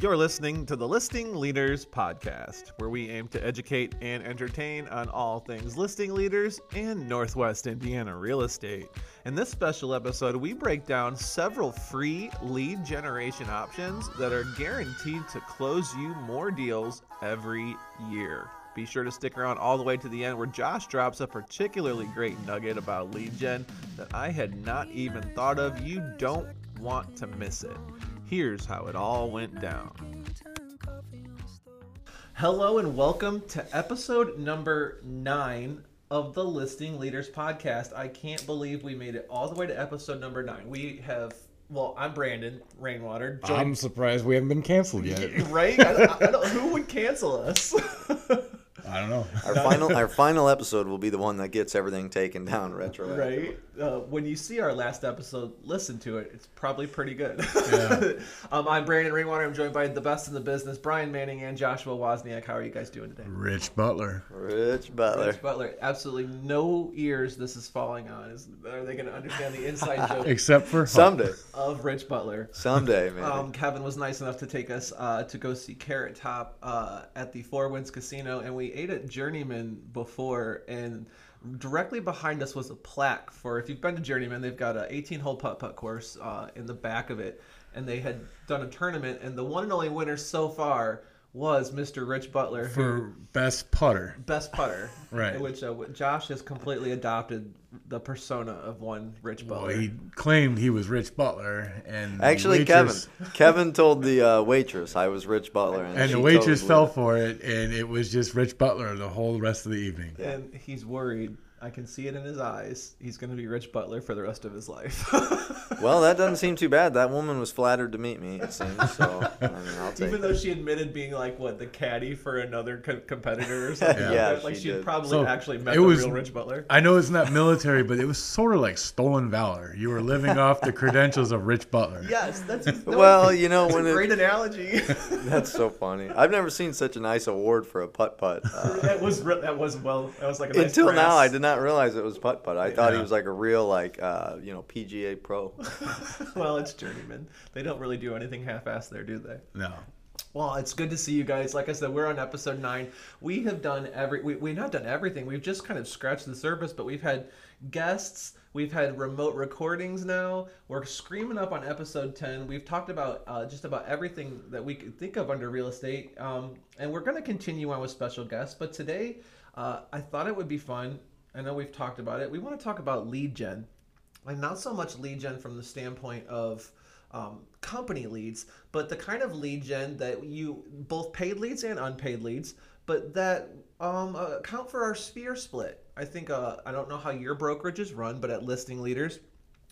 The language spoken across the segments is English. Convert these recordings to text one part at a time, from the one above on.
You're listening to the Listing Leaders Podcast, where we aim to educate and entertain on all things listing leaders and Northwest Indiana real estate. In this special episode, we break down several free lead generation options that are guaranteed to close you more deals every year. Be sure to stick around all the way to the end where Josh drops a particularly great nugget about lead gen that I had not even thought of. You don't want to miss it. Here's how it all went down. Hello and welcome to episode number nine of the Listing Leaders Podcast. I can't believe we made it all the way to episode number nine. We have, well, I'm Brandon Rainwater. I'm surprised we haven't been canceled yet. right? I, I, I don't, who would cancel us? I don't know. Our final our final episode will be the one that gets everything taken down retro. right? Uh, when you see our last episode, listen to it. It's probably pretty good. Yeah. um, I'm Brandon Rainwater. I'm joined by the best in the business, Brian Manning and Joshua Wozniak. How are you guys doing today? Rich Butler. Rich Butler. Rich Butler, absolutely no ears this is falling on. Is are they going to understand the inside joke Except for Someday. of Rich Butler? Someday, maybe. Um, Kevin was nice enough to take us uh, to go see Carrot Top uh, at the Four Winds Casino, and we ate at Journeyman before. And directly behind us was a plaque for if you've been to Journeyman, they've got a 18 hole putt putt course uh, in the back of it, and they had done a tournament, and the one and only winner so far was Mr. Rich Butler, who for best putter. best putter, Right. Which uh, Josh has completely adopted the persona of one Rich Well, Butler. he claimed he was Rich Butler, and Actually, waitress- Kevin. Kevin told the uh, waitress I was Rich Butler, and, and the waitress totally fell for it, and it was just Rich Butler the whole rest of the evening. and he's worried. I can see it in his eyes. He's going to be Rich Butler for the rest of his life. Well, that doesn't seem too bad. That woman was flattered to meet me. It seems so. I mean, I'll take Even it. though she admitted being like what the caddy for another co- competitor or something. like Yeah, like she she had did. probably So, actually met it the was- real Rich Butler. I know it's not military, but it was sort of like stolen valor. You were living off the credentials of Rich Butler. Yes, that's no, Well, you know that's when a it, great analogy. that's so funny. I've never seen such a nice award for a putt putt. Uh, that was that was well. That was like a nice until now, I did not realize it was putt putt. I thought he was like a real like uh, you know PGA pro. well, it's journeyman. They don't really do anything half-assed there, do they? No. Well, it's good to see you guys. Like I said, we're on episode nine. We have done every. We, we've not done everything. We've just kind of scratched the surface, but we've had guests. We've had remote recordings now. We're screaming up on episode ten. We've talked about uh, just about everything that we could think of under real estate, um, and we're going to continue on with special guests. But today, uh, I thought it would be fun. I know we've talked about it. We want to talk about lead gen, and not so much lead gen from the standpoint of um, company leads, but the kind of lead gen that you both paid leads and unpaid leads, but that um, account for our sphere split. I think uh, I don't know how your brokerage is run, but at Listing Leaders,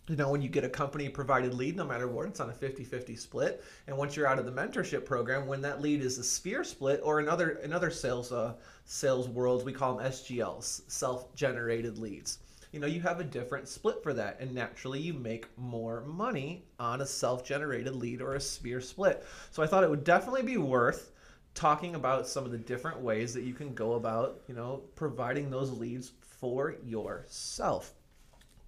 you know, when you get a company provided lead, no matter what, it's on a 50 50 split. And once you're out of the mentorship program, when that lead is a sphere split or another another sales uh, sales worlds, we call them SGLs, self generated leads. You know, you have a different split for that, and naturally you make more money on a self generated lead or a sphere split. So I thought it would definitely be worth talking about some of the different ways that you can go about, you know, providing those leads for yourself.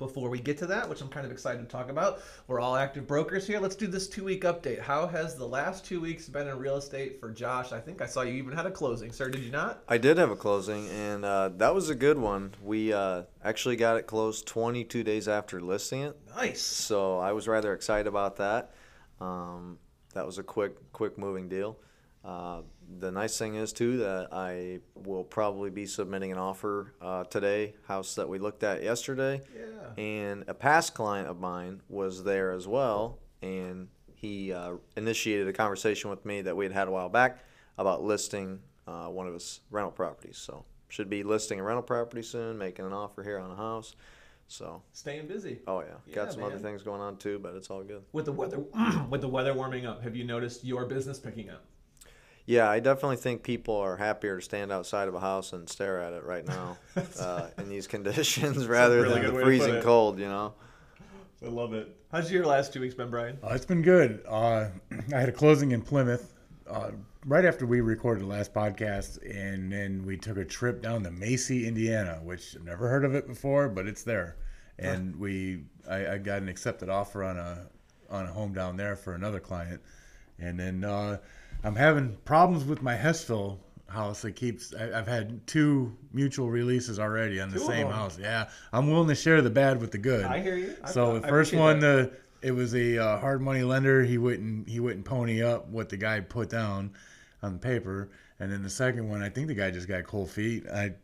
Before we get to that, which I'm kind of excited to talk about, we're all active brokers here. Let's do this two week update. How has the last two weeks been in real estate for Josh? I think I saw you even had a closing, sir. Did you not? I did have a closing, and uh, that was a good one. We uh, actually got it closed 22 days after listing it, Nice. so I was rather excited about that. Um, that was a quick, quick moving deal. Uh, the nice thing is too that I will probably be submitting an offer uh, today. House that we looked at yesterday, Yeah. and a past client of mine was there as well, and he uh, initiated a conversation with me that we had had a while back about listing uh, one of his rental properties. So should be listing a rental property soon, making an offer here on a house. So Staying busy. oh yeah, Yeah, got some other man. things going on too, but it's all good. With the weather with the weather warming up, have you noticed your business picking up? Yeah, I definitely think people are happier to stand outside of a house and stare at it right now uh, in these conditions rather really than the freezing cold. You know. I love it. How's your last two weeks been, Brian? Uh, it's been good. Uh, I had a closing in Plymouth uh, right after we recorded the last podcast, and then we took a trip down to Macy, Indiana, which I've never heard of it before, but it's there. And we, I, I got an accepted offer on a on a home down there for another client, And then uh, I'm having problems with my Hessville house. It keeps. I, I've had two mutual releases already on the Two same house. Yeah, I'm willing to share the bad with the good. I hear you. So I the first one, that. the it was a uh, hard money lender. He wouldn't he wouldn't pony up what the guy put down on the paper. And then the second one, I think the guy just got cold feet. I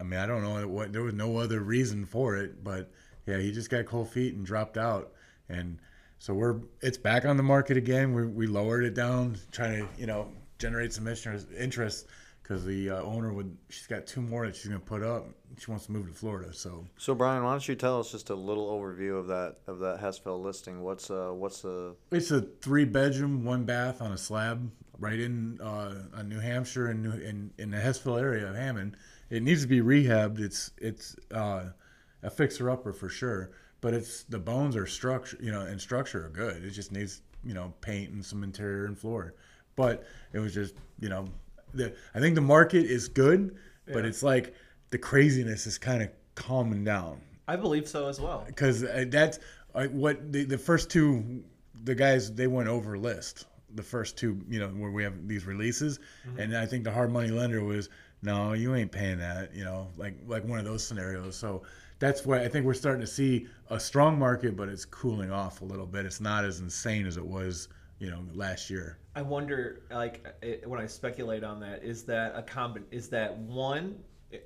I mean I don't know what there was no other reason for it, but yeah, he just got cold feet and dropped out. And so we're it's back on the market again. We we lowered it down, trying to you know generate some interest interest because the uh, owner would she's got two more that she's gonna put up. She wants to move to Florida, so. So Brian, why don't you tell us just a little overview of that of that Hessville listing? What's uh what's the It's a three bedroom, one bath on a slab right in uh, on New Hampshire and New, in in the Hessville area of Hammond. It needs to be rehabbed. It's it's uh, a fixer upper for sure, but it's the bones are structure, you know, and structure are good. It just needs you know paint and some interior and floor. But it was just you know, the I think the market is good, but it's like the craziness is kind of calming down I believe so as well. because that's uh, what the, the first two the guys they went over list the first two you know where we have these releases and i think the hard money lender was no you ain't paying that you know like like one of those scenarios so that's why i think we're starting to see a strong market but it's cooling off a little bit. It's not as insane as it was you know last year. I wonder, like, it, when I speculate on that, is that a combi- Is that one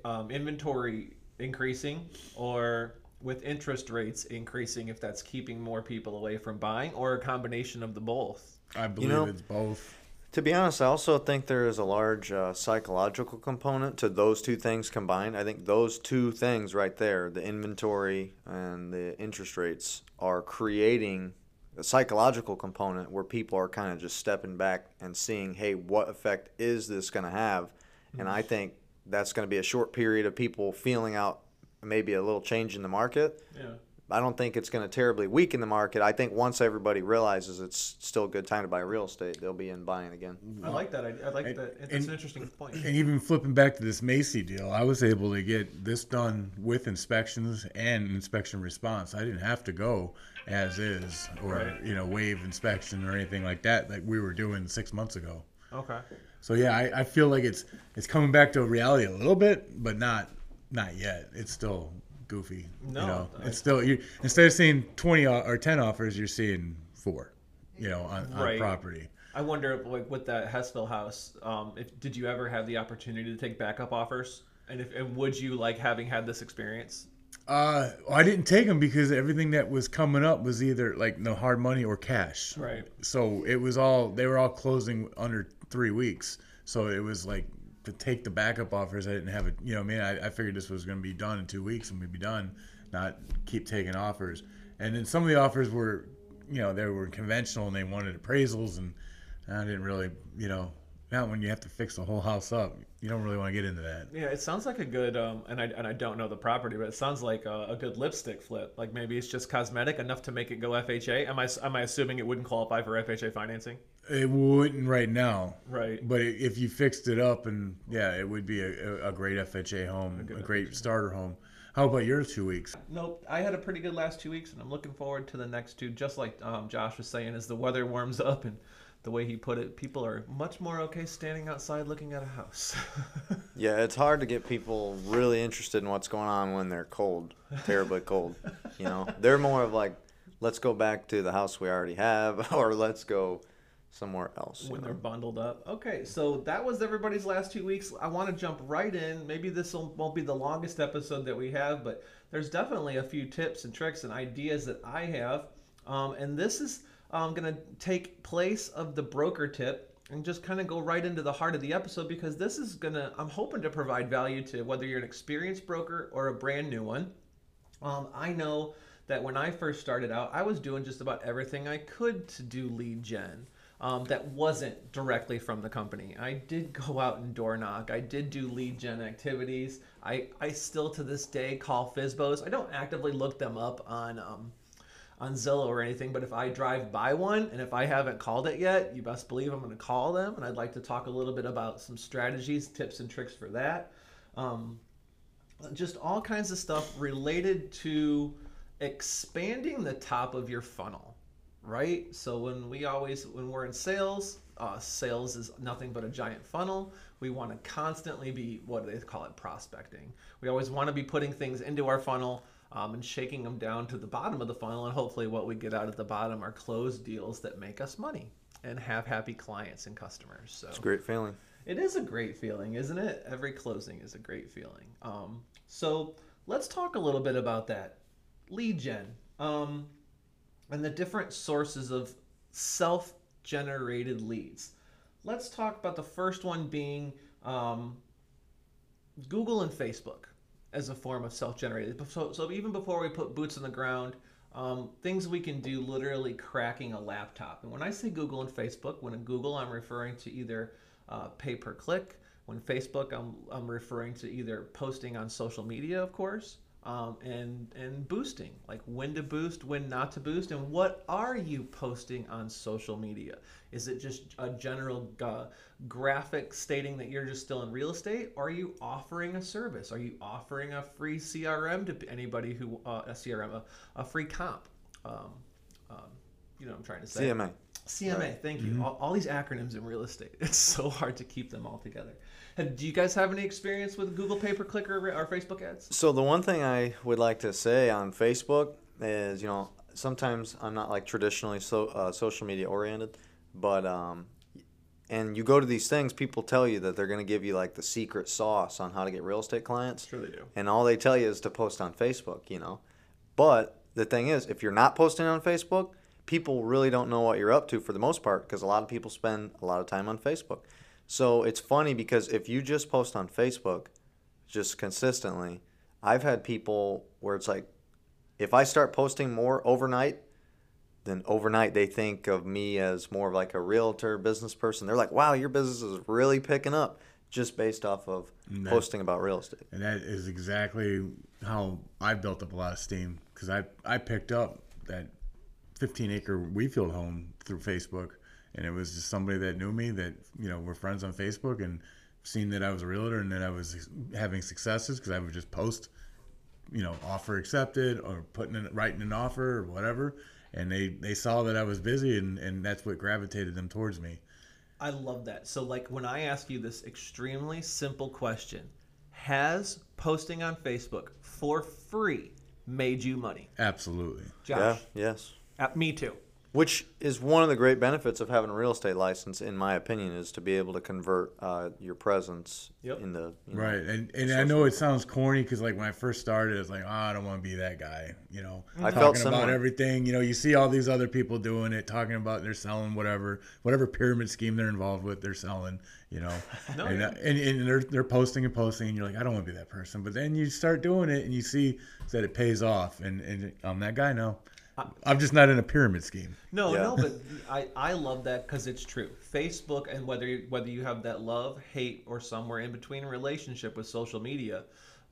um, inventory increasing, or with interest rates increasing, if that's keeping more people away from buying, or a combination of the both? i believe know- it's both To be honest, I also think there is a large uh, psychological component to those two things combined. I think those two things right there, the inventory and the interest rates, are creating a psychological component where people are kind of just stepping back and seeing, hey, what effect is this going to have? And I think that's going to be a short period of people feeling out maybe a little change in the market. Yeah. I don't think it's going to terribly weaken the market. I think once everybody realizes it's still a good time to buy real estate, they'll be in buying again. I like that. I, I like And- that. It's and- an interesting point. And even flipping back to this Macy deal, I was able to get this done with inspections and inspection response. I didn't have to go as is or Right. you know waive inspection or anything like that like we were doing six months ago. Okay. So yeah, I, I feel like it's it's coming back to reality a little bit, but not not yet. It's still goofy. No, you know, I- it's still you instead of seeing twenty or ten offers, you're seeing four. You know, on, on property. I wonder, like, with that Hessville house, um, if did you ever have the opportunity to take backup offers, and if and would you like having had this experience? Uh, I didn't take them because everything that was coming up was either like no hard money or cash. Right. So it was all they were all closing under three weeks. So it was like to take the backup offers. I didn't have it. You know, I mean, I, I figured this was going to be done in two weeks and we'd be done, not keep taking offers. And then some of the offers were, you know, they were conventional and they wanted appraisals, and I didn't really, you know, not when you have to fix the whole house up. You don't really want to get into that. Yeah, it sounds like a good, um, and I and I don't know the property, but it sounds like a, a good lipstick flip. Like maybe it's just cosmetic enough to make it go FHA. Am I am I assuming it wouldn't qualify for FHA financing? It wouldn't right now. Right. But if you fixed it up, and yeah, it would be a, a- a great FHA home, a, good great starter home. How about your two weeks? Nope. I had a pretty good last two weeks, and I'm looking forward to the next two. Just like um, Josh was saying, as the weather warms up and the way he put it, people are much more okay standing outside looking at a house. Yeah, it's hard to get people really interested in what's going on when they're cold, terribly cold. You know, they're more of like, let's go back to the house we already have, or let's go somewhere else. when they're bundled up. Okay, so that was everybody's last two weeks. I want to jump right in. Maybe this won't be the longest episode that we have, but there's definitely a few tips and tricks and ideas that I have. Um, and this is um, going to take place of the broker tip and just kind of go right into the heart of the episode because this is going to, I'm hoping to provide value to whether you're an experienced broker or a brand new one. Um, I know that when I first started out, I was doing just about everything I could to do lead gen. Um, that wasn't directly from the company. I did go out and door knock. I did do lead gen activities. I, I still to this day call FISBOs. I don't actively look them up on um, on Zillow or anything, but if I drive by one and if I haven't called it yet, you best believe I'm going to call them. And I'd like to talk a little bit about some strategies, tips, and tricks for that. Um, just all kinds of stuff related to expanding the top of your funnel. Right? So when we always when we're in sales, uh, sales is nothing but a giant funnel. We want to constantly be what do they call it prospecting. We always want to be putting things into our funnel um, and shaking them down to the bottom of the funnel, and hopefully what we get out at the bottom are closed deals that make us money and have happy clients and customers. So It's a great feeling. it is a great feeling, isn't it? Every closing is a great feeling. Um, so let's talk a little bit about that lead gen um, and the different sources of self generated leads. Let's talk about the first one being um, Google and Facebook as a form of self generated. So, so even before we put boots on the ground, um, things we can do literally cracking a laptop. And when I say Google and Facebook, when in Google, I'm referring to either uh, pay per click. When Facebook, I'm, I'm referring to either posting on social media, of course, um, and and boosting, like when to boost, when not to boost, and what are you posting on social media? Is it just a general uh, graphic stating that you're just still in real estate? Or are you offering a service? Are you offering a free CRM to anybody who uh, a CRM, a, a free comp? Um, um, you know what I'm trying to say. CMA. CMA, thank you. All, all these acronyms in real estate. It's so hard to keep them all together. Do you guys have any experience with Google pay per click or, or Facebook ads? So the one thing I would like to say on Facebook is, you know, sometimes I'm not like traditionally so uh, social media oriented, but um, and you go to these things, people tell you that they're going to give you like the secret sauce on how to get real estate clients, Sure they do. and all they tell you is to post on Facebook, you know. But the thing is, if you're not posting on Facebook, people really don't know what you're up to for the most part because a lot of people spend a lot of time on Facebook. So it's funny because if you just post on Facebook just consistently, I've had people where it's like, if I start posting more overnight, then overnight they think of me as more of like a realtor business person. They're like, wow, your business is really picking up just based off of that- posting about real estate. And that is exactly how I built up a lot of steam because I, I picked up that 15 acre Wheatfield home through Facebook. And it was just somebody that knew me that, you know, we're friends on Facebook and seen that I was a realtor and that I was having successes because I would just post, you know, offer accepted or putting in, writing an offer or whatever. And they, they saw that I was busy and, and that's what gravitated them towards me. I love that. So, like, when I ask you this extremely simple question, has posting on Facebook for free made you money? Absolutely. Josh, Yeah, yes. Uh, me too. Which is one of the great benefits of having a real estate license, in my opinion, is to be able to convert uh, your presence Yep. the you know, Right, and and I know it sounds corny because like when I first started, it's like, oh, I don't want to be that guy, you know. I talking felt about everything, you know. You see all these other people doing it, talking about they're selling whatever, whatever pyramid scheme they're involved with, they're selling, you know. No, and, yeah. and and they're they're posting and posting, and you're like, I don't want to be that person. But then you start doing it, and you see that it pays off, and and I'm that guy now. I'm just not in a pyramid scheme. No, Yeah. no, but I, I love that because it's true. Facebook and whether you- whether you have that love, hate, or somewhere in between relationship with social media,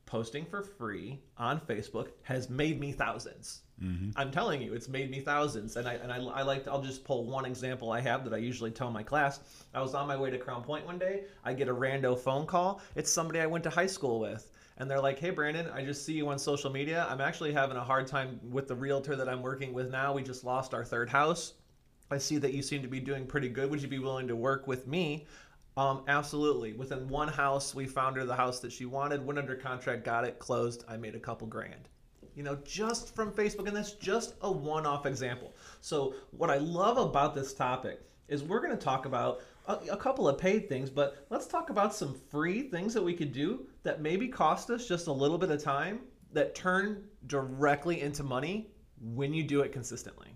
posting for free on Facebook has made me 1000s i mm-hmm. I'm telling you, it's made me thousands. And I and I, I like to, I'll just pull one example I have that I usually tell my class. I was on my way to Crown Point one day. I get a rando phone call. It's somebody I went to high school with. And they're like, hey, Brandon, I just see you on social media. I'm actually having a hard time with the realtor that I'm working with now. We just lost our third house. I see that you seem to be doing pretty good. Would you be willing to work with me? Um, absolutely. Within one house, we found her the house that she wanted, went under contract, got it, closed. I made a couple grand. You know, just from Facebook, and that's just a one off example. So, what I love about this topic is we're going to talk about a, a couple of paid things, but let's talk about some free things that we could do that maybe cost us just a little bit of time that turn directly into money when you do it consistently.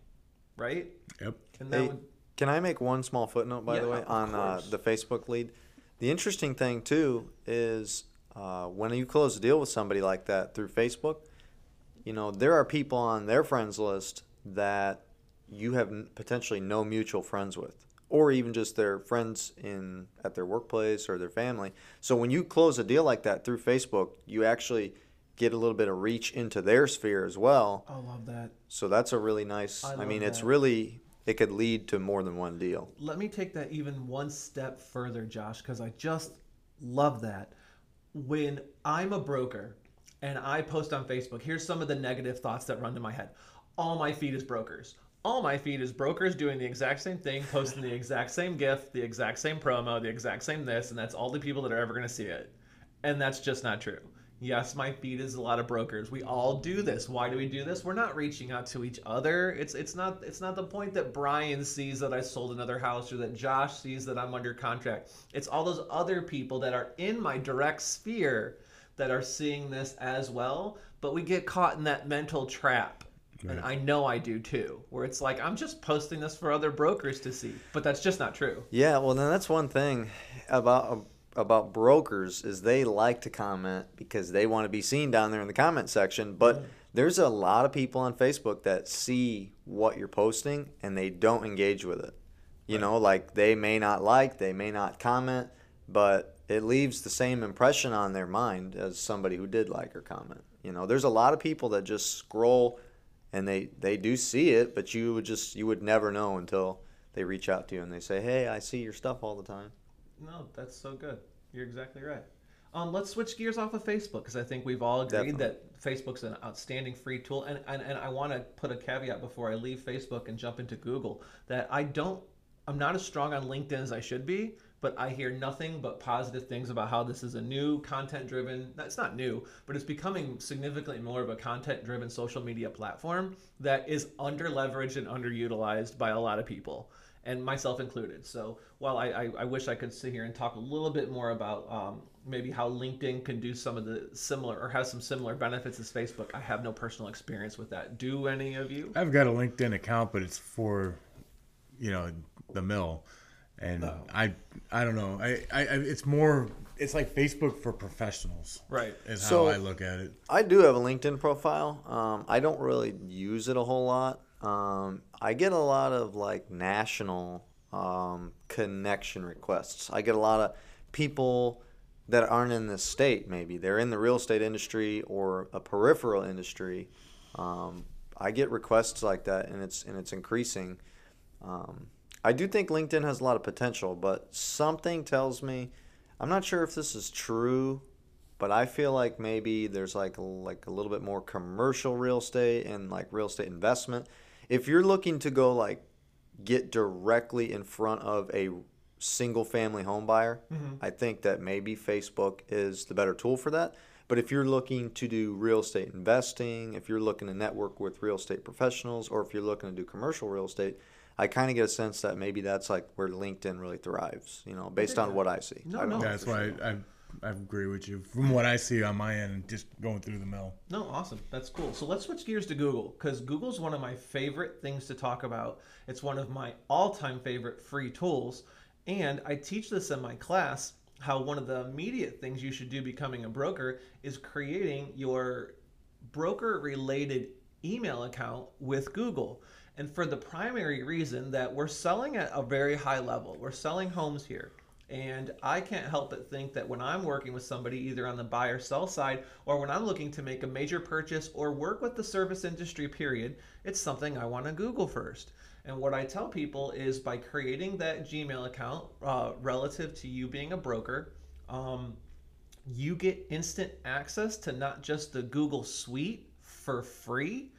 Right? Yep. And that Hey, would, can I make one small footnote, by the way, on uh, the Facebook lead? The interesting thing too is uh, when you close a deal with somebody like that through Facebook, you know there are people on their friends list that you have potentially no mutual friends with, or even just their friends in at their workplace or their family. So when you close a deal like that through Facebook, you actually get a little bit of reach into their sphere as well. I love that. So that's a really nice. I I, mean, love it's really it could lead to more than one deal. Let me take that even one step further, Josh, because I just love that. When I'm a broker and I post on Facebook, here's some of the negative thoughts that run to my head. All my feed is brokers. All my feed is brokers doing the exact same thing, posting the exact same gift, the exact same promo, the exact same this, and that's all the people that are ever going to see it. And that's just not true. Yes, my feed is a lot of brokers. We all do this. Why do we do this? We're not reaching out to each other. It's it's not it's not the point that Brian sees that I sold another house or that Josh sees that I'm under contract. It's all those other people that are in my direct sphere that are seeing this as well, but we get caught in that mental trap. And I know I do too, where it's like I'm just posting this for other brokers to see, but that's just not true. Yeah, well, then that's one thing about about brokers is they like to comment because they want to be seen down there in the comment section. But mm. there's a lot of people on Facebook that see what you're posting and they don't engage with it. You know, like they may not like, they may not comment, but it leaves the same impression on their mind as somebody who did like or comment. You know, there's a lot of people that just scroll and they they do see it, but you would just you would never know until they reach out to you and they say, "Hey, I see your stuff all the time." No, that's so good. You're exactly right. Um, let's switch gears off of Facebook because I think we've all agreed Definitely. that Facebook's an outstanding free tool. And, and, and I want to put a caveat before I leave Facebook and jump into Google that I don't, I'm not as strong on LinkedIn as I should be, but I hear nothing but positive things about how this is a new content driven, it's not new, but it's becoming significantly more of a content driven social media platform that is under leveraged and underutilized by a lot of people and myself included. So while I, I, I wish I could sit here and talk a little bit more about um, maybe how LinkedIn can do some of the similar or has some similar benefits as Facebook, I have no personal experience with that. Do any of you? I've got a LinkedIn account, but it's for, you know, the mill, and Oh. I I don't know. I, I I it's more it's like Facebook for professionals. Right. Is So- how I look at it. I do have a LinkedIn profile. Um, I don't really use it a whole lot. Um, I get a lot of like national um, connection requests. I get a lot of people that aren't in the state. Maybe they're in the real estate industry or a peripheral industry. Um, I get requests like that, and it's and it's increasing. Um, I do think LinkedIn has a lot of potential, but something tells me, I'm not sure if this is true, but I feel like maybe there's like a, like a little bit more commercial real estate and like real estate investment. If you're looking to go like get directly in front of a single family home buyer, mm-hmm. I think that maybe Facebook is the better tool for that. But if you're looking to do real estate investing, if you're looking to network with real estate professionals, or if you're looking to do commercial real estate, I kind of get a sense that maybe that's like where LinkedIn really thrives, you know, based on what I see. No, I no. know That's why sure. I, I I agree with you from what I see on my end, just going through the mill. No, awesome. That's cool. So let's switch gears to Google because Google's one of my favorite things to talk about. It's one of my all time favorite free tools. And I teach this in my class how one of the immediate things you should do becoming a broker is creating your broker related email account with Google. And for the primary reason that we're selling at a very high level, we're selling homes here. And I can't help but think that when I'm working with somebody, either on the buy or sell side, or when I'm looking to make a major purchase or work with the service industry, period, it's something I want to Google first. And what I tell people is by creating that Gmail account uh, relative to you being a broker, um, you get instant access to not just the Google Suite for free,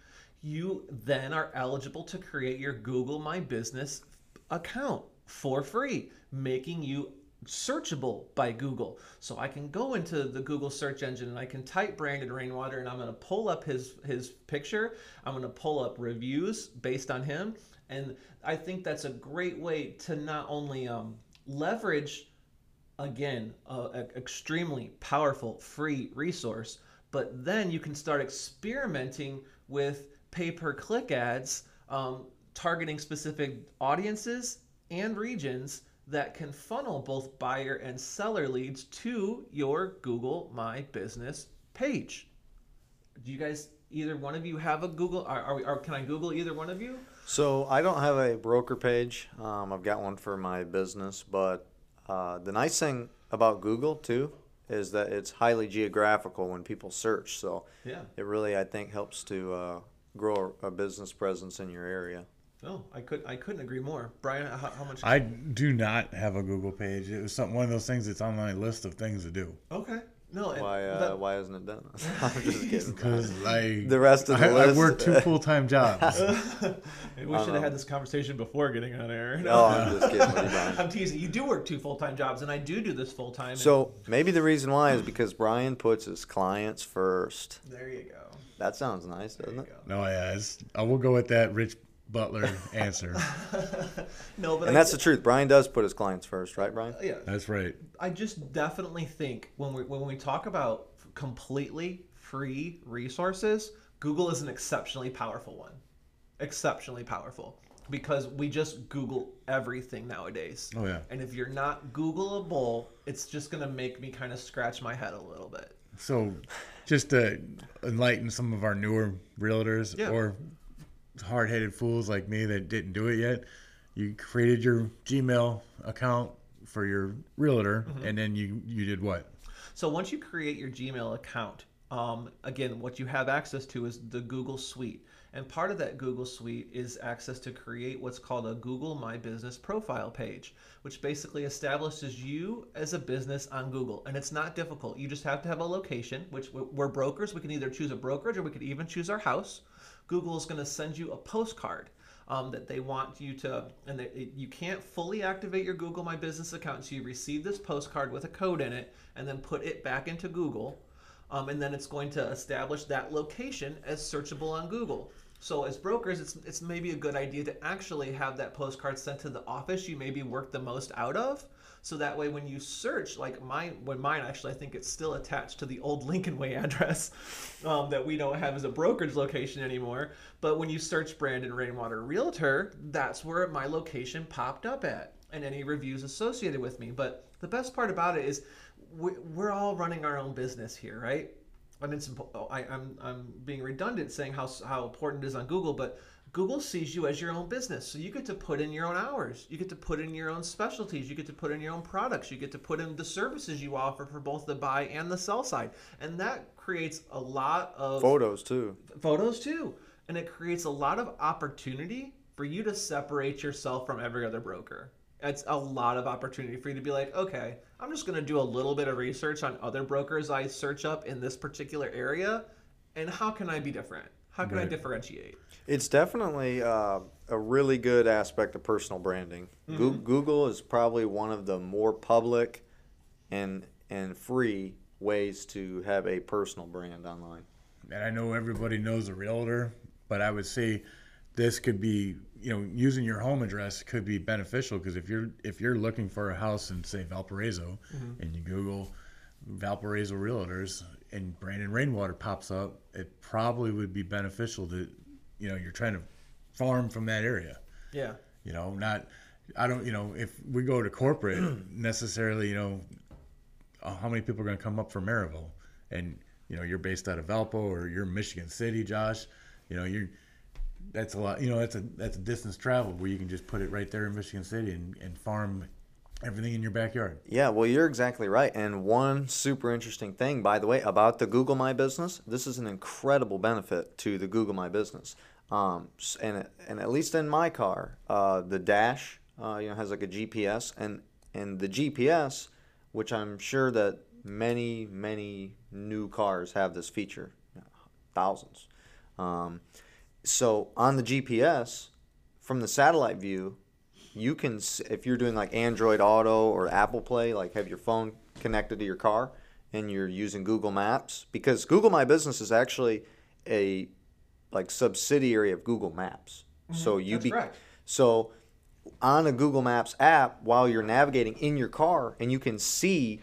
you then are eligible to create your Google My Business account for free, making you searchable by Google. So I can go into the Google search engine and I can type Brandon Rainwater and I'm going to pull up his his picture. I'm going to pull up reviews based on him and I think that's a great way to not only um, leverage again an extremely powerful free resource but then you can start experimenting with pay-per-click ads um, targeting specific audiences and regions that can funnel both buyer and seller leads to your google my business page do you guys either one of you have a google are, are, we- are can i google either one of you So I don't have a broker page. Um, I've got one for my business, but uh, the nice thing about Google too is that it's highly geographical when people search. So yeah it really, I think, helps to uh, grow a, a business presence in your area. no i could i couldn't agree more brian how, how much I do not have a Google page. It was some, one of those things that's on my list of things to do. Okay. No, why uh, that- why isn't it done? I'm just kidding. Because I The rest of the I, I work two full time jobs. Maybe we should have had this conversation before getting on air. No, I'm just kidding. I'm teasing. You do work two full time jobs, and I do do this full time. So maybe the reason why is because Brian puts his clients first. there you go. That sounds nice, doesn't it? go. No, yeah, it's, I will go with that Rich Butler answer. no, but And I, that's the truth. Brian does put his clients first, right, Brian? yeah. That's right. I just definitely think when we when we talk about completely free resources, Google is an exceptionally powerful one. Exceptionally powerful because we just Google everything nowadays. Oh yeah. And if you're not Googleable, it's just gonna make me kind of scratch my head a little bit. So, just to enlighten some of our newer realtors Yeah. or hard headed fools like me that didn't do it yet, you created your Gmail account for your realtor, Mm-hmm. and then you you did what? So once you create your Gmail account, um, again, what you have access to is the Google Suite. And part of that Google Suite is access to create what's called a Google My Business profile page, which basically establishes you as a business on Google. And it's not difficult. You just have to have a location, which we're brokers. We can either choose a brokerage or we could even choose our house. Google is going to send you a postcard um, that they want you to, and they, you can't fully activate your Google My Business account So you receive this postcard with a code in it, and then put it back into Google, um, and then it's going to establish that location as searchable on Google. So as brokers, it's it's maybe a good idea to actually have that postcard sent to the office you maybe work the most out of. So that way, when you search, like mine, when mine actually, I think it's still attached to the old Lincoln Way address um, that we don't have as a brokerage location anymore. But when you search Brandon Rainwater Realtor, that's where my location popped up at, and any reviews associated with me. But the best part about it is we, we're all running our own business here, right? And it's impo- oh, I, I'm I'm being redundant saying how how important it is on Google, but Google sees you as your own business, so you get to put in your own hours, you get to put in your own specialties, you get to put in your own products, you get to put in the services you offer for both the buy and the sell side, and that creates a lot of Photos too. photos too, and it creates a lot of opportunity for you to separate yourself from every other broker. It's a lot of opportunity for you to be like, okay, I'm just going to do a little bit of research on other brokers I search up in this particular area, and how can I be different? How can I differentiate? It's definitely uh, a really good aspect of personal branding. Goo- Google is probably one of the more public and and free ways to have a personal brand online. and I know everybody knows a realtor, but I would say this could be, you know, using your home address could be beneficial because if you're if you're looking for a house in say Valparaiso, and you Google Valparaiso realtors and Brandon Rainwater pops up, it probably would be beneficial to, you know, you're trying to farm from that area. Yeah. You know, not I don't, you know, if we go to corporate necessarily, you know, uh, how many people are going to come up from Merrillville, and you know, you're based out of Valpo or you're Michigan City, Josh. You know, you're that's a lot. You know, that's a that's a distance travel where you can just put it right there in Michigan City and, and farm everything in your backyard. Yeah, well, you're exactly right. And one super interesting thing, by the way, about the Google My Business, this is an incredible benefit to the Google My Business. Um, and and at least in my car, uh, the dash, uh, you know, has like a GPS, and and the GPS, which I'm sure that many many new cars have this feature, thousands. Um, so on the GPS, from the satellite view, you can if you're doing like Android Auto or Apple Play, like have your phone connected to your car and you're using Google Maps because Google My Business is actually a like subsidiary of Google Maps. Mm-hmm. So you That's be so on a Google Maps app while you're navigating in your car and you can see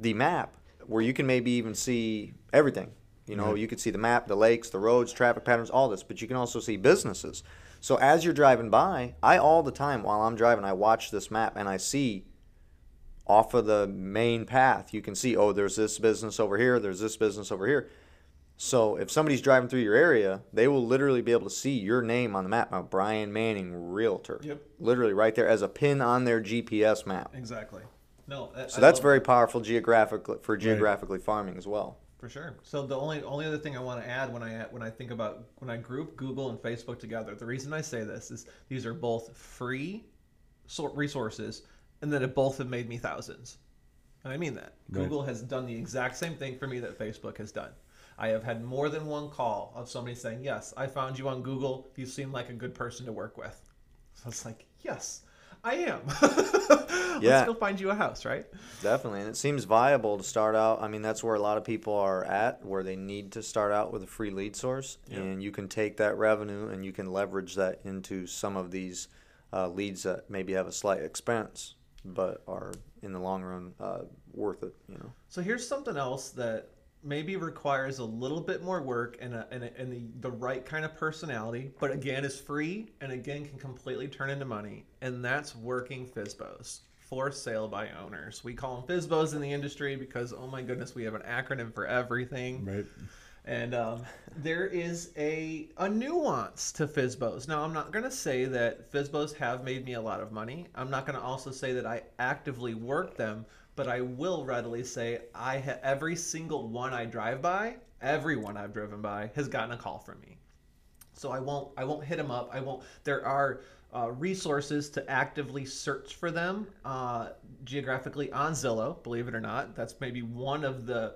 the map where you can maybe even see everything. You know, mm-hmm. you can see the map, the lakes, the roads, traffic patterns, all this, but you can also see businesses. So as you're driving by, I all the time while I'm driving, I watch this map and I see off of the main path, you can see, oh, there's this business over here, there's this business over here. So if somebody's driving through your area, they will literally be able to see your name on the map. Now, Brian Manning, Realtor. Yep. Literally right there as a pin on their GPS map. Exactly. No. I- So I that's very powerful geographically for geographically farming as well. For sure. So the only only other thing I want to add when I when I think about when I group Google and Facebook together, the reason I say this is these are both free sort resources, and that it both have made me thousands. And I mean that. Right. Google has done the exact same thing for me that Facebook has done. I have had more than one call of somebody saying, Yes, I found you on Google. You seem like a good person to work with. So it's like, Yes, I am. Yeah. Let's go find you a house, right? Definitely, and it seems viable to start out. I mean, that's where a lot of people are at, where they need to start out with a free lead source, Yeah. and you can take that revenue and you can leverage that into some of these uh, leads that maybe have a slight expense, but are in the long run uh, worth it. You know. So here's something else that maybe requires a little bit more work and, a, and, a, and the, the right kind of personality, but again is free and again can completely turn into money, and that's working FISBOs. For sale by owners. We call them FISBOs in the industry because, oh my goodness, we have an acronym for everything. Right. And um, there is a, a nuance to FISBOs. Now, I'm not going to say that FISBOs have made me a lot of money. I'm not going to also say that I actively work them, but I will readily say I ha- every single one I drive by, everyone I've driven by, has gotten a call from me. So I won't I won't hit them up. I won't. There are uh, resources to actively search for them uh, geographically on Zillow. Believe it or not, that's maybe one of the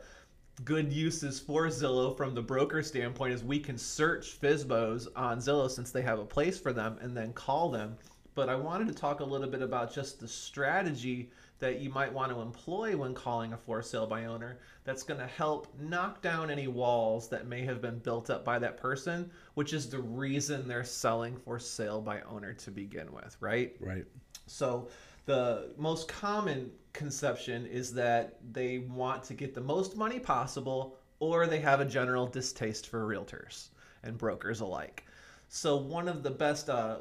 good uses for Zillow from the broker standpoint is we can search FISBOs on Zillow since they have a place for them and then call them. But I wanted to talk a little bit about just the strategy that you might want to employ when calling a for sale by owner that's going to help knock down any walls that may have been built up by that person, which is the reason they're selling for sale by owner to begin with, right? Right. So the most common conception is that they want to get the most money possible or they have a general distaste for realtors and brokers alike. So one of the best uh,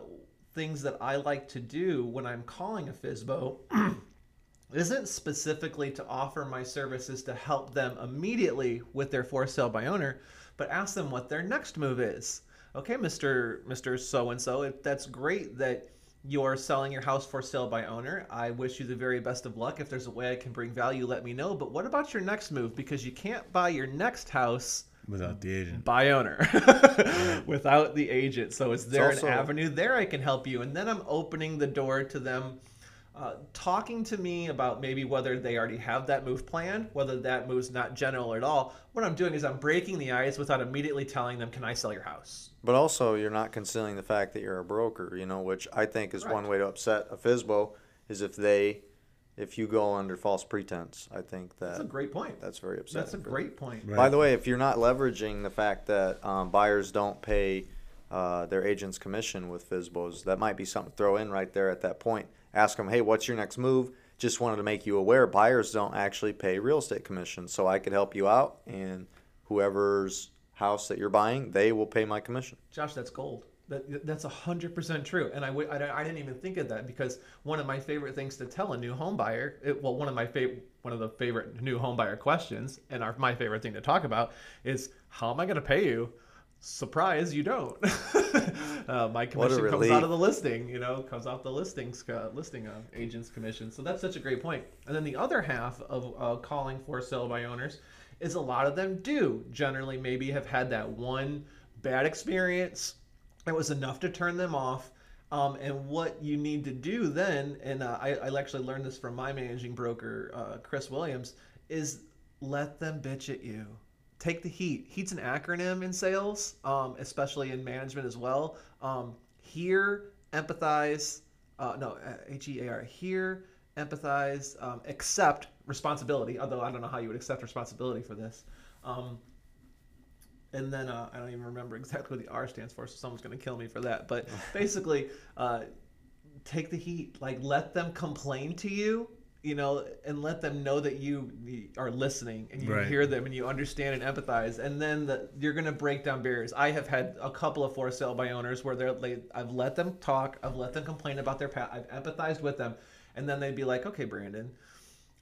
things that I like to do when I'm calling a FISBO isn't specifically to offer my services to help them immediately with their for sale by owner, but ask them what their next move is. Okay, Mr. Mr. So and so, that's great that you're selling your house for sale by owner. I wish you the very best of luck. If there's a way I can bring value, let me know. But what about your next move? Because you can't buy your next house Without the agent. by owner without the agent. So is there also- an avenue there I can help you? And then I'm opening the door to them uh, talking to me about maybe whether they already have that move planned, whether that move's not general at all. What I'm doing is I'm breaking the ice without immediately telling them, "Can I sell your house?" But also, you're not concealing the fact that you're a broker, you know, which I think is one way to upset a FISBO is if they, if you go under false pretense. I think that That's a great point. that's very upsetting. That's a great point. Right. By the way, if you're not leveraging the fact that um, buyers don't pay uh, their agent's commission with FISBOs, that might be something to throw in right there at that point. Ask them, hey, what's your next move? Just wanted to make you aware buyers don't actually pay real estate commission, so I could help you out, and whoever's house that you're buying, they will pay my commission. Josh, that's gold. That, that's hundred percent true, and I, w- I, I didn't even think of that because one of my favorite things to tell a new home buyer, it, well, one of my favorite, one of the favorite new home buyer questions, and our, my favorite thing to talk about is how am I going to pay you? Surprise, you don't. uh, my commission comes out of the listing, you know, comes off the listings uh, listing uh, agent's commission. So that's such a great point. And then the other half of uh, calling for sale by owners is a lot of them do generally maybe have had that one bad experience it was enough to turn them off. Um, and what you need to do then, and uh, I, I actually learned this from my managing broker, uh, Chris Williams, is let them bitch at you. Take the heat. Heat's an acronym in sales, um, especially in management as well. Um, hear, empathize, uh, no, H E A R, hear, empathize, um, accept responsibility, although I don't know how you would accept responsibility for this. Um, and then uh, I don't even remember exactly what the R stands for, so someone's going to kill me for that. But basically, uh, take the heat. Like, let them complain to you, you know, and let them know that you are listening and you Right. hear them and you understand and empathize. And then the, you're going to break down barriers. I have had a couple of for sale by owners where they're like, I've let them talk, I've let them complain about their past, I've empathized with them, and then they'd be like, okay, Brandon.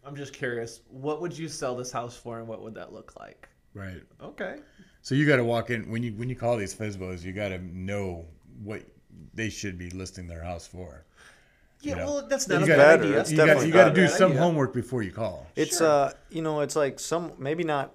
I'm just curious, what would you sell this house for and what would that look like? Right. Okay. So you got to walk in when you when you call these FISBOs, you got to know what they should be listing their house for. Yeah, You know, well, that's You not a gotta- bad idea. It's you got you got to do some idea. homework before you call. It's Sure. uh, you know, it's like some maybe not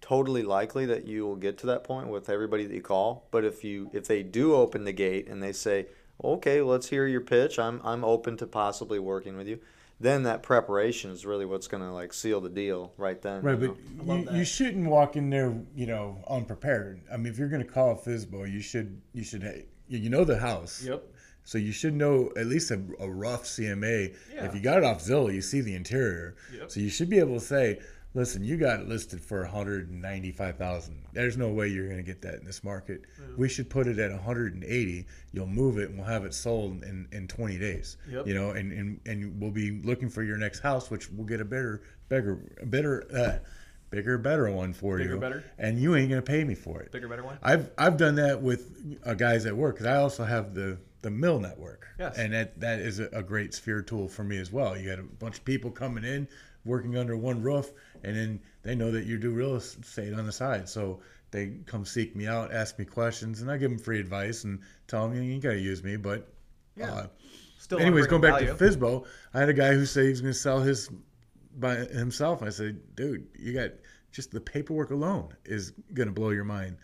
totally likely that you will get to that point with everybody that you call, but if you if they do open the gate and they say, "Okay, let's hear your pitch. I'm I'm open to possibly working with you." then that preparation is really what's going to like seal the deal right then. Right, you but know? love you, you shouldn't walk in there, you know, unprepared. I mean, if you're going to call a FISBO, you should you should ha- you you know the house. Yep. So you should know at least a, a rough CMA. Yeah. If you got it off Zillow, you see the interior. Yep. So you should be able to say, "Listen, you got it listed for 195,000. There's no way you're going to get that in this market. We should put it at 180. You'll move it, and we'll have it sold in, in 20 days. Yep. You know, and, and and we'll be looking for your next house, which we'll get a better, bigger, a better, uh, bigger, better one for Bigger, you. better? And you ain't going to pay me for it. Bigger, better one. I've I've done that with uh, guys at work because I also have the the mill network. Yes. And that that is a, a great sphere tool for me as well. You got a bunch of people coming in, working under one roof, and then they know that you do real estate on the side, so they come seek me out, ask me questions, and I give them free advice and tell them you ain't got to use me, but. Yeah. Uh, Still anyways, going back value. to FISBO, I had a guy who said he was going to sell his by himself. I said, dude, you got just the paperwork alone is going to blow your mind.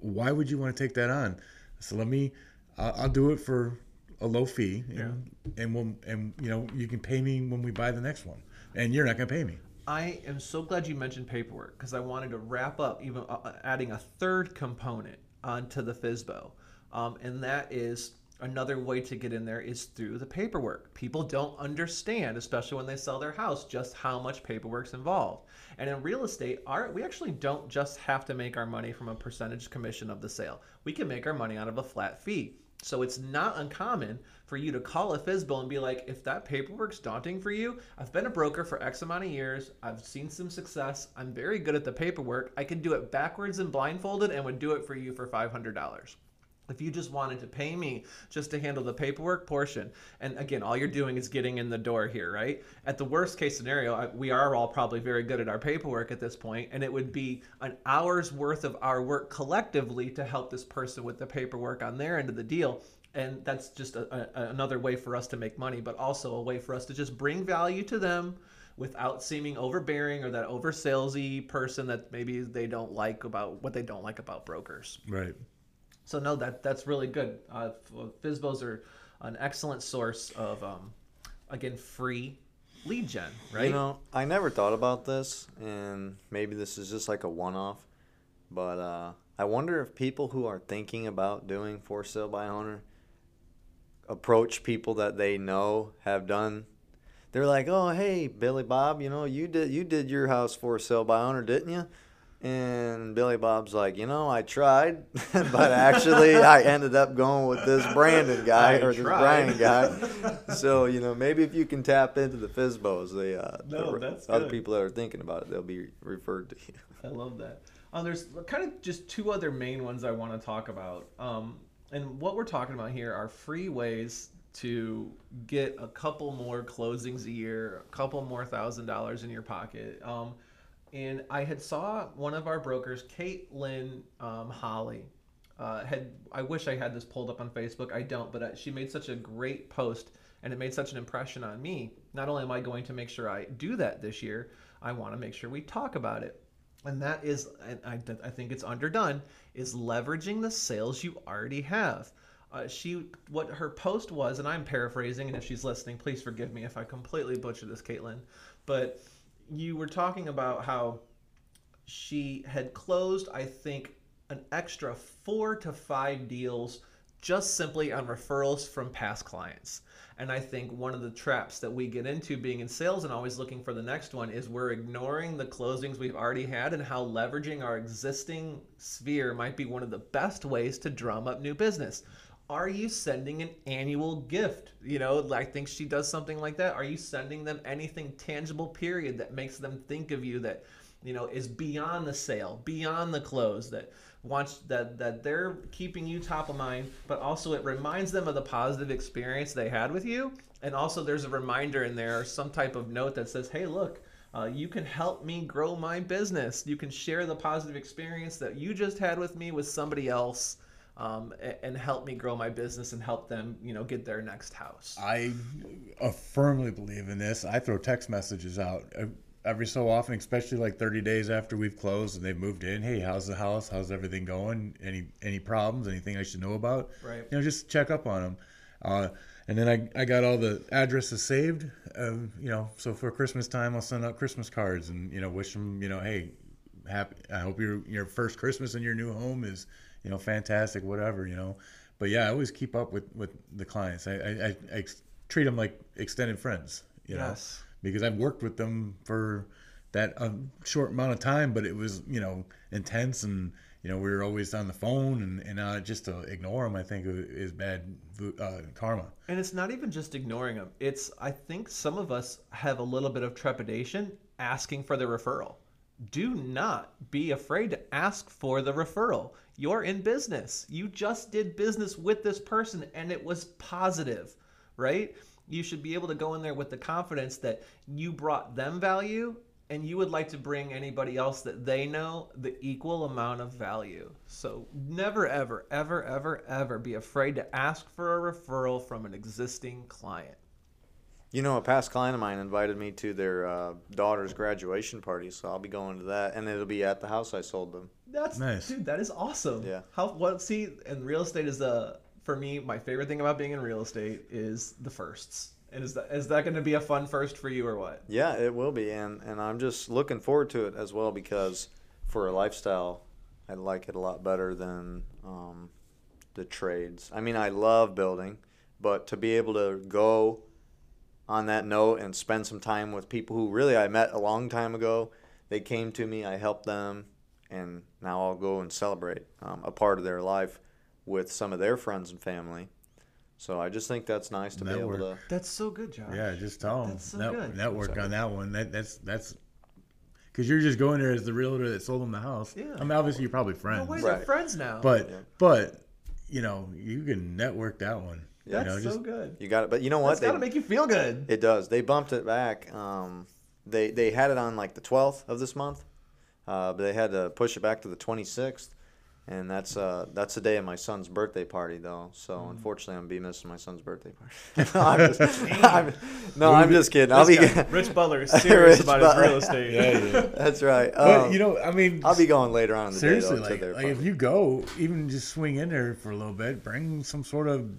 Why would you want to take that on? So let me, I'll, I'll do it for a low fee, and, and we'll, and you know, you can pay me when we buy the next one, and you're not going to pay me. I am so glad you mentioned paperwork because I wanted to wrap up even uh, adding a third component onto the FISBO, um, and that is another way to get in there is through the paperwork. People don't understand, especially when they sell their house, just how much paperwork's involved. And in real estate, our we actually don't just have to make our money from a percentage commission of the sale. We can make our money out of a flat fee. So it's not uncommon for you to call a FISBO and be like, if that paperwork's daunting for you, I've been a broker for X amount of years. I've seen some success. I'm very good at the paperwork. I can do it backwards and blindfolded and would do it for you for $500. If you just wanted to pay me just to handle the paperwork portion, and again, all you're doing is getting in the door here, right? At the worst case scenario, I- we are all probably very good at our paperwork at this point, and it would be an hour's worth of our work collectively to help this person with the paperwork on their end of the deal. And that's just a, a, another way for us to make money, but also a way for us to just bring value to them without seeming overbearing or that over salesy person that maybe they don't like about what they don't like about brokers. Right. So no, that that's really good. Uh, f- FISBOs are an excellent source of, um, again, free lead gen, right? You know, I never thought about this, and maybe this is just like a one-off, but uh, I wonder if people who are thinking about doing for sale by owner approach people that they know have done. They're like, "Oh, hey, Billy Bob, you know, you did you did your house for sale by owner, didn't you?" And Billy Bob's like, "You know, I tried, but actually, I ended up going with this Brandon guy I or this tried." Brian guy." so you know maybe if you can tap into the FISBOs, they uh, No, the other good. people that are thinking about it, they'll be referred to you. I love that. Um, there's kind of just two other main ones I want to talk about. Um, and what we're talking about here are free ways to get a couple more closings a year, a couple more thousand dollars in your pocket. Um, and I had saw one of our brokers, Caitlin um, Holly, uh, had I wish I had this pulled up on Facebook. I don't, but uh, she made such a great post, and it made such an impression on me. Not only am I going to make sure I do that this year, I want to make sure we talk about it. And that is, I, I think it's underdone, is leveraging the sales you already have. Uh, she, what her post was, and I'm paraphrasing, and if she's listening, please forgive me if I completely butcher this, Caitlin. But you were talking about how she had closed, I think, an extra four to five deals just simply on referrals from past clients. And I think one of the traps that we get into being in sales and always looking for the next one is we're ignoring the closings we've already had and how leveraging our existing sphere might be one of the best ways to drum up new business. Are you sending an annual gift? You know, I think she does something like that. Are you sending them anything tangible, period, that makes them think of you that, you know, is beyond the sale, beyond the close, that wants that that they're keeping you top of mind, but also it reminds them of the positive experience they had with you, and also there's a reminder in there, some type of note that says, "Hey, look." Uh, you can help me grow my business. You can share the positive experience that you just had with me with somebody else, um, and help me grow my business and help them, you know, get their next house. I firmly believe in this. I throw text messages out every so often, especially like 30 days after we've closed and they've moved in. Hey, how's the house? How's everything going? Any any problems? Anything I should know about? Right. You know, just check up on them. Uh, and then I, I got all the addresses saved. Um, you know, so for Christmas time, I'll send out Christmas cards and you know wish them you know hey, happy. I hope your your first Christmas in your new home is you know fantastic, whatever you know. But yeah, I always keep up with with the clients. I I, I, treat them like extended friends. You know, Yes. because I've worked with them for that um, short amount of time, but it was you know intense and you know we were always on the phone and and uh, just to ignore them, I think is bad uh, karma. And it's not even just ignoring them. It's I think some of us have a little bit of trepidation asking for the referral. Do not be afraid to ask for the referral. You're in business. You just did business with this person and it was positive, right? You should be able to go in there with the confidence that you brought them value and you would like to bring anybody else that they know the equal amount of value. So never, ever, ever, ever, ever be afraid to ask for a referral from an existing client. You know, a past client of mine invited me to their uh, daughter's graduation party, so I'll be going to that, and it'll be at the house I sold them. That's Nice. dude. That is awesome. Yeah. How what? See, and real estate is a for me. My favorite thing about being in real estate is the firsts. And is that is that going to be a fun first for you or what? Yeah, it will be, and and I'm just looking forward to it as well because for a lifestyle, I like it a lot better than um, the trades. I mean, I love building, but to be able to go on that note and spend some time with people who really I met a long time ago, they came to me, I helped them, and now I'll go and celebrate um, a part of their life with some of their friends and family. So I just think that's nice to be able to. That's so good, Josh. Yeah, just tell them That's so net, good. network Sorry. on that one. That that's that's because you're just going there as the realtor that sold them the house. Yeah. I mean, obviously you're probably No friends, way, Right. they're friends now. but Yeah. but you know you can network that one. Yeah. that's you know, so good. You got it, but you know what? That's got to make you feel good. It does. They bumped it back. Um, they they had it on like the 12th of this month, uh, but they had to push it back to the 26th, and that's uh, that's the day of my son's birthday party though. So Mm. unfortunately, I'm gonna be missing my son's birthday party. no, I'm just, I'm, no, I'm just kidding. I'll be. This guy, Rich Butler is serious Rich about Butler. his real estate. Yeah, yeah. that's right. But Um, you know, I mean, I'll be going later on in the seriously, day though, like, to their like if you go, even just swing in there for a little bit, bring some sort of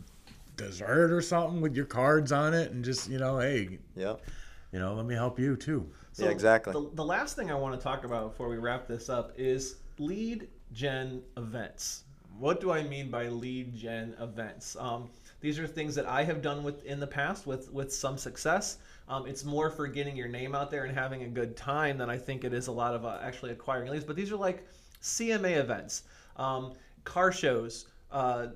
dessert or something with your cards on it, and just you know, hey, Yep. you know, let me help you too. Yeah, exactly. The, the last thing I want to talk about before we wrap this up is lead gen events. What do I mean by lead gen events? Um, these are things that I have done with in the past with with some success. Um, it's more for getting your name out there and having a good time than I think it is a lot of uh, actually acquiring leads. But these are like CMA events, um, car shows, uh,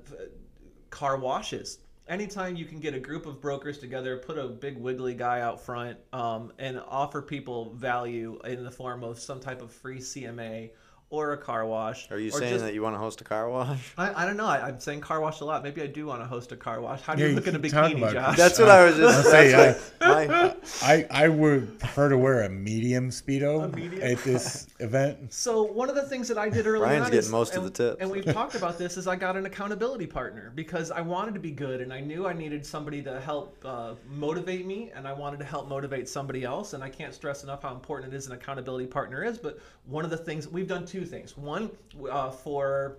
car washes. Anytime you can get a group of brokers together, put a big wiggly guy out front, um, and offer people value in the form of some type of free CMA or a car wash. Are you or saying just- that you want to host a car wash? I, I don't know. I, I'm saying car wash a lot. Maybe I do want to host a car wash. How do Yeah, you you look in a bikini, about it. Josh? That's what I was just. I'll say, that's what my- I I would prefer to wear a medium speedo A medium? at this event. So one of the things that I did early Brian's on getting is, most of the tips. and we've talked about this, is I got an accountability partner because I wanted to be good and I knew I needed somebody to help uh, motivate me and I wanted to help motivate somebody else. And I can't stress enough how important it is an accountability partner is. But one of the things we've done two things. One uh, for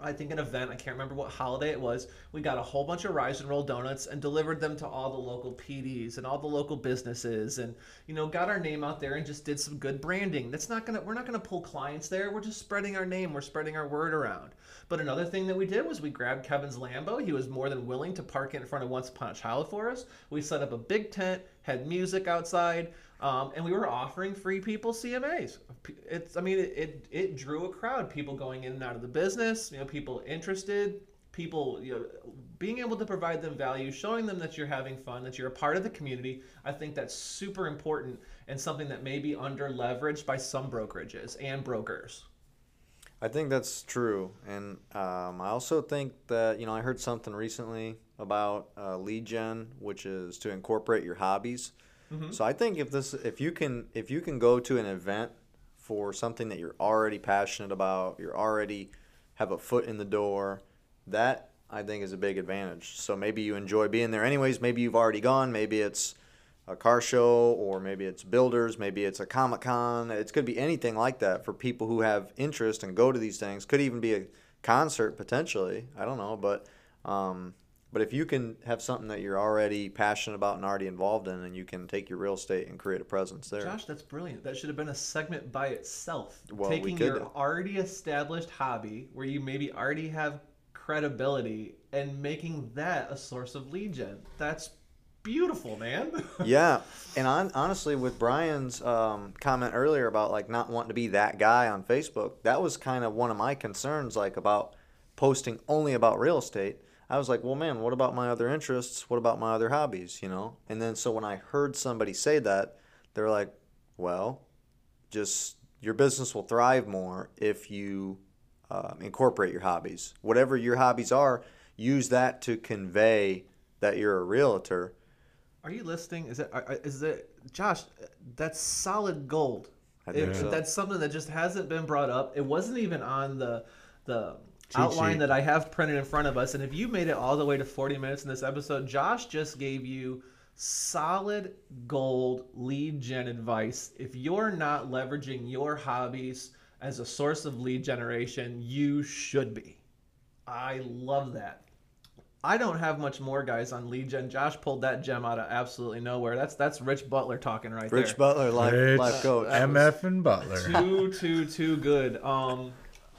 I think an event, I can't remember what holiday it was. We got a whole bunch of rise and roll donuts and delivered them to all the local PDs and all the local businesses and you know, got our name out there and just did some good branding. That's not gonna we're not gonna pull clients there. We're just spreading our name, we're spreading our word around. But another thing that we did was we grabbed Kevin's Lambo. He was more than willing to park it in front of Once Upon a Child for us. We set up a big tent, had music outside, um, and we were offering free people CMAs. It's, I mean, it, it, it drew a crowd, people going in and out of the business, you know, people interested, people, you know, being able to provide them value, showing them that you're having fun, that you're a part of the community. I think that's super important and something that may be under leveraged by some brokerages and brokers. I think that's true, and um, I also think that you know I heard something recently about uh, lead gen, which is to incorporate your hobbies. So I think if this, if you can, if you can go to an event for something that you're already passionate about, you're already have a foot in the door, that I think is a big advantage. So maybe you enjoy being there anyways. Maybe you've already gone. Maybe it's a car show, or maybe it's builders, maybe it's a comic con. It could be anything like that for people who have interest and go to these things. Could even be a concert potentially. I don't know, but um, But if you can have something that you're already passionate about and already involved in, and you can take your real estate and create a presence there. Josh, that's brilliant. That should have been a segment by itself. Well, we Taking could your already established hobby, where you maybe already have credibility, and making that a source of lead gen. That's beautiful, man. yeah, and on, honestly, with Brian's um, comment earlier about like not wanting to be that guy on Facebook, that was kind of one of my concerns, like about posting only about real estate. I was like, well, man, what about my other interests? What about my other hobbies? You know. And then so when I heard somebody say that, they're like, well, just your business will thrive more if you um, incorporate your hobbies. Whatever your hobbies are, use that to convey that you're a realtor. Are you listening? Is it? Is it? Josh, that's solid gold. I think It- so. That's something that just hasn't been brought up. It wasn't even on the the Cheat outline sheet. that I have printed in front of us. And if you made it all the way to 40 minutes in this episode, Josh just gave you solid gold lead gen advice. If you're not leveraging your hobbies as a source of lead generation, you should be. I love that. I don't have much more guys on lead gen. Josh pulled that gem out of absolutely nowhere. That's that's Rich Butler talking right Rich there. Butler, life, Rich, life coach. That MF and Butler. too too too good um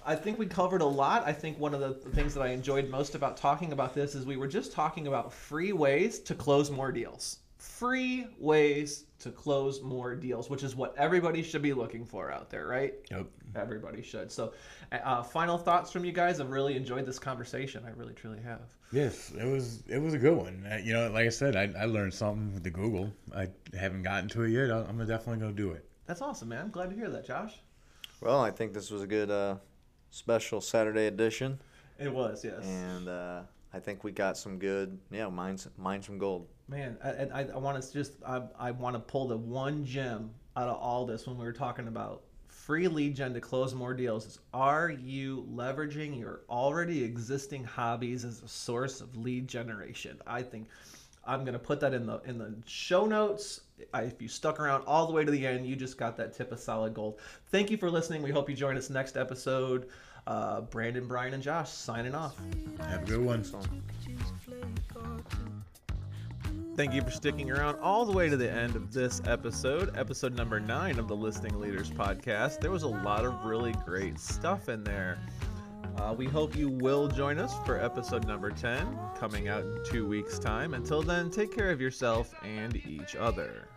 i think we covered a lot i think one of the things that i enjoyed most about talking about this is we were just talking about free ways to close more deals free ways to close more deals which is what everybody should be looking for out there right Yep. everybody should so uh, final thoughts from you guys i've really enjoyed this conversation i really truly have Yes, it was it was a good one. Uh, You know, like I said, I, I learned something with the Google. I haven't gotten to it yet. I'm definitely gonna do it. that's awesome man i'm glad to hear that josh Well, I think this was a good uh, special Saturday edition, it was yes and uh, I think we got some good, yeah, mine, mine some gold. Man, I, I, I want to just I, I want to pull the one gem out of all this when we were talking about free lead gen to close more deals. Is are you leveraging your already existing hobbies as a source of lead generation? I think I'm gonna put that in the in the show notes. I, if you stuck around all the way to the end, you just got that tip of solid gold. Thank you for listening. We hope you join us next episode. Uh, Brandon, Brian, and Josh signing off. Have a good one. Thank you for sticking around all the way to the end of this episode, episode number nine of the Listing Leaders podcast. There was a lot of really great stuff in there. Uh, we hope you will join us for episode number 10, coming out in two weeks' time. Until then, take care of yourself and each other.